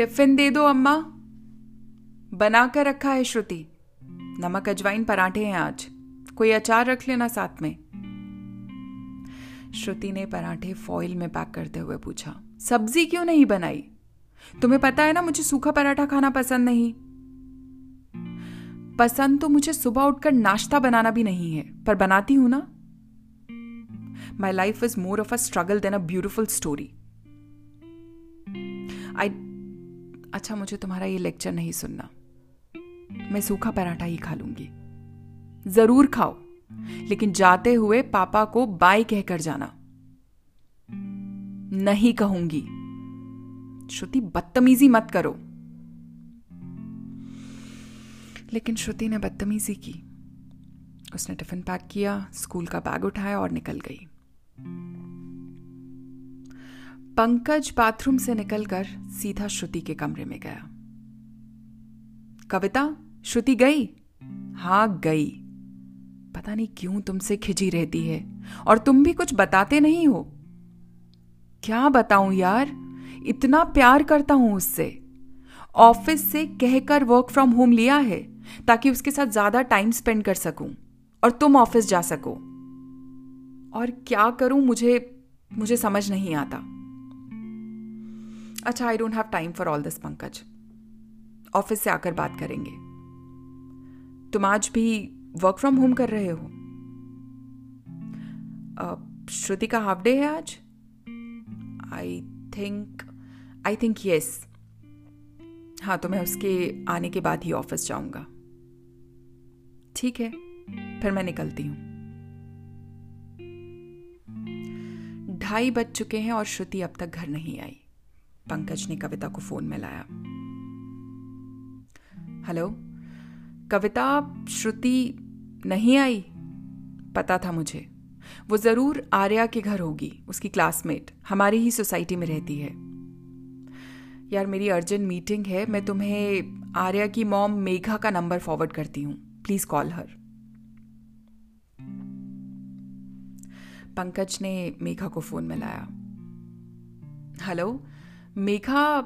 Tiffin दे दो, अम्मा। बना कर रखा है श्रुति। नमक, अजवाइन, पराठे हैं आज। कोई अचार रख लेना साथ में। श्रुति ने पराठे फॉइल में पैक करते हुए पूछा, सब्ज़ी क्यों नहीं बनाई? तुम्हें पता है ना, मुझे सूखा पराठा खाना पसंद नहीं। पसंद तो मुझे सुबह उठकर नाश्ता बनाना भी नहीं है, पर बनाती हूँ ना। My life is more of a struggle than a beautiful story I अच्छा मुझे तुम्हारा ये लेक्चर नहीं सुनना। मैं सूखा पराठा ही खा लूँगी। ज़रूर खाओ, लेकिन जाते हुए पापा को बाय कहकर जाना। नहीं कहूँगी। श्रुति, बदतमीजी मत करो। लेकिन श्रुति ने बदतमीजी की। उसने टिफ़िन पैक किया, स्कूल का बैग उठाया और निकल गई। पंकज बाथरूम से निकलकर सीधा श्रुति के कमरे में गया। कविता, श्रुति गई? हाँ गई। पता नहीं क्यों तुमसे खिजी रहती है, और तुम भी कुछ बताते नहीं हो। क्या बताऊँ यार? इतना प्यार करता हूँ उससे। ऑफ़िस से कहकर वर्क फ्रॉम होम लिया है, ताकि उसके साथ ज़्यादा टाइम स्पेंड कर सकूँ, और तुम ऑफ़िस जा सको। और क्या करूँ मुझे मुझे समझ नहीं आता। अच्छा I don't have time for all this Pankaj office से आकर बात करेंगे। तुम आज भी वर्क फ्रॉम होम कर रहे हो? श्रुति का हाफ़ डे है आज? I think I think yes हाँ तो मैं उसके आने के बाद ही ऑफ़िस जाऊँगा। ठीक है, फिर मैं निकलती हूँ। ढाई बज चुके हैं और श्रुति अब तक घर नहीं आई। पंकज ने कविता को फ़ोन में लाया। हेलो, कविता, श्रुति नहीं आई? पता था मुझे। वो ज़रूर आर्या के घर होगी, उसकी क्लासमेट हमारी ही सोसाइटी में रहती है। यार, मेरी अर्जेंट मीटिंग है, मैं तुम्हें आर्या की मॉम मेघा का नंबर फॉरवर्ड करती हूँ। प्लीज़ कॉल हर पंकज ने मेघा को फ़ोन में लाया। Hello Megha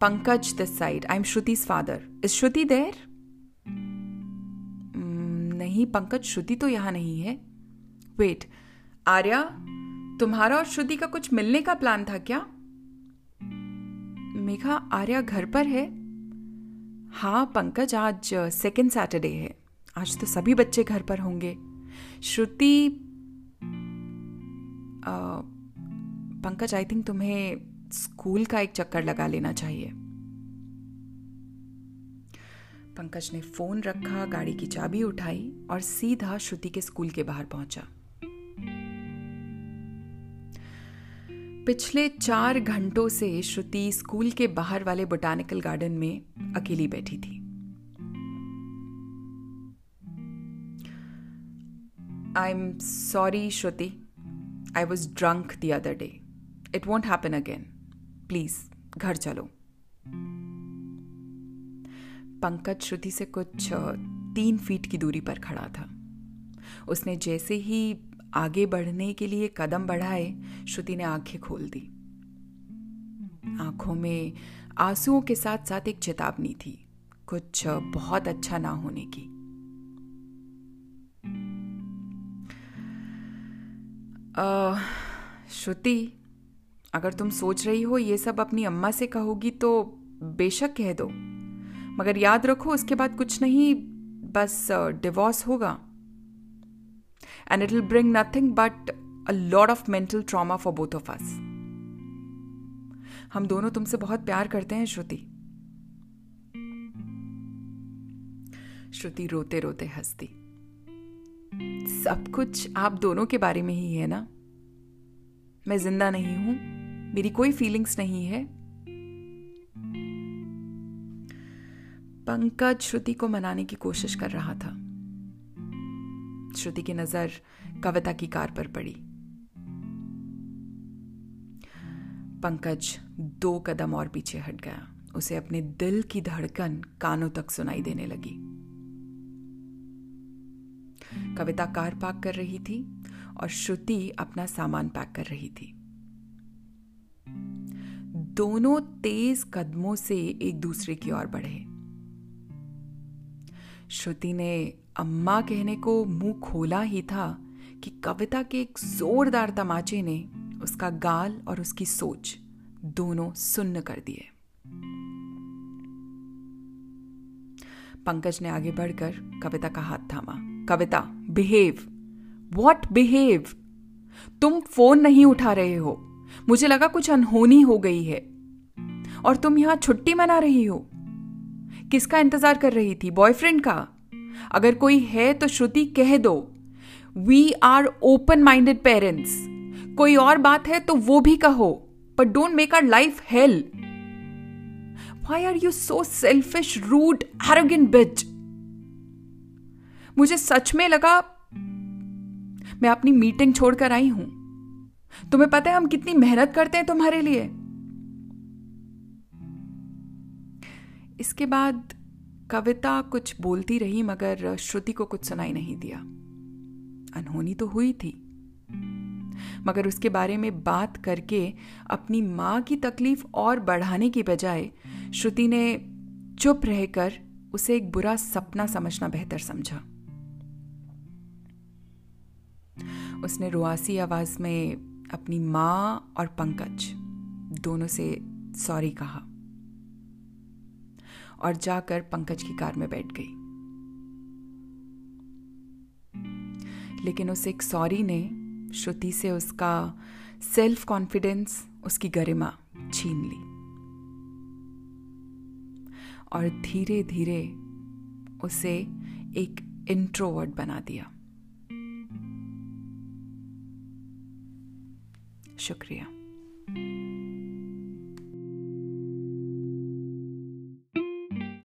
Pankaj this side I am श्रुति's father is Shruti there नहीं पंकज श्रुति तो यहाँ नहीं है। वेट आर्या तुम्हारा और श्रुति का कुछ मिलने का प्लान था क्या? मेघा आर्या घर पर है? हाँ पंकज आज सेकेंड सैटरडे है। आज तो सभी बच्चे घर पर होंगे। श्रुति पंकज आई थिंक तुम्हें स्कूल का एक चक्कर लगा लेना चाहिए। पंकज ने फ़ोन रखा, गाड़ी की चाबी उठाई और सीधा श्रुति के स्कूल के बाहर पहुँचा। पिछले चार घंटों से श्रुति स्कूल के बाहर वाले बोटानिकल गार्डन में अकेली बैठी थी। I am sorry Shruti. I was drunk the other day it won't happen again please, घर चलो। पंकज श्रुति से कुछ तीन फीट की दूरी पर खड़ा था। उसने जैसे ही आगे बढ़ने के लिए कदम बढ़ाए, श्रुति ने आँखें खोल दी। आँखों में आंसुओं के साथ साथ एक चेतावनी थी, कुछ बहुत अच्छा ना होने की। श्रुति अगर तुम सोच रही हो ये सब अपनी अम्मा से कहोगी तो बेशक कह दो। मगर याद रखो उसके बाद कुछ नहीं, बस डिवोर्स होगा। And it will bring nothing but a lot of mental trauma for both of us हम दोनों तुमसे बहुत प्यार करते हैं, श्रुति। श्रुति रोते रोते हंसती। सब कुछ आप दोनों के बारे में ही है ना? मैं ज़िंदा नहीं हूँ। मेरी कोई फीलिंग्स नहीं है। पंकज श्रुति को मनाने की कोशिश कर रहा था। श्रुति की नज़र कविता की कार पर पड़ी। पंकज दो कदम और पीछे हट गया। उसे अपने दिल की धड़कन कानों तक सुनाई देने लगी। कविता कार पार्क कर रही थी और श्रुति अपना सामान पैक कर रही थी। दोनों तेज कदमों से एक दूसरे की ओर बढ़े। श्रुति ने अम्मा कहने को मुँह खोला ही था कि कविता के एक जोरदार तमाचे ने उसका गाल और उसकी सोच दोनों सुन्न कर दिए। पंकज ने आगे बढ़कर कविता का हाथ थामा। कविता, बिहेव। What behave? तुम फ़ोन नहीं उठा रहे हो। मुझे लगा कुछ अनहोनी हो गई है। और तुम यहाँ छुट्टी मना रही हो? किसका इंतज़ार कर रही थी? बॉयफ्रेंड का? अगर कोई है तो श्रुति कह दो। We are open minded parents कोई और बात है तो वो भी कहो। But don't make our life hell why are you so selfish rude arrogant bitch मुझे सच में लगा, मैं अपनी मीटिंग छोड़कर आई हूँ। तुम्हें पता है हम कितनी मेहनत करते हैं तुम्हारे लिए? इसके बाद कविता कुछ बोलती रही, मगर श्रुति को कुछ सुनाई नहीं दिया। अनहोनी तो हुई थी, मगर उसके बारे में बात करके अपनी माँ की तकलीफ़ और बढ़ाने की बजाय श्रुति ने चुप रहकर उसे एक बुरा सपना समझना बेहतर समझा। उसने रुआसी आवाज़ में अपनी माँ और पंकज, दोनों से सॉरी कहा। और जाकर पंकज की कार में बैठ गई। लेकिन उस एक सॉरी ने, श्रुति से उसका सेल्फ कॉन्फिडेंस उसकी गरिमा छीन ली। और धीरे धीरे उसे एक इंट्रोवर्ट बना दिया। शुक्रिया।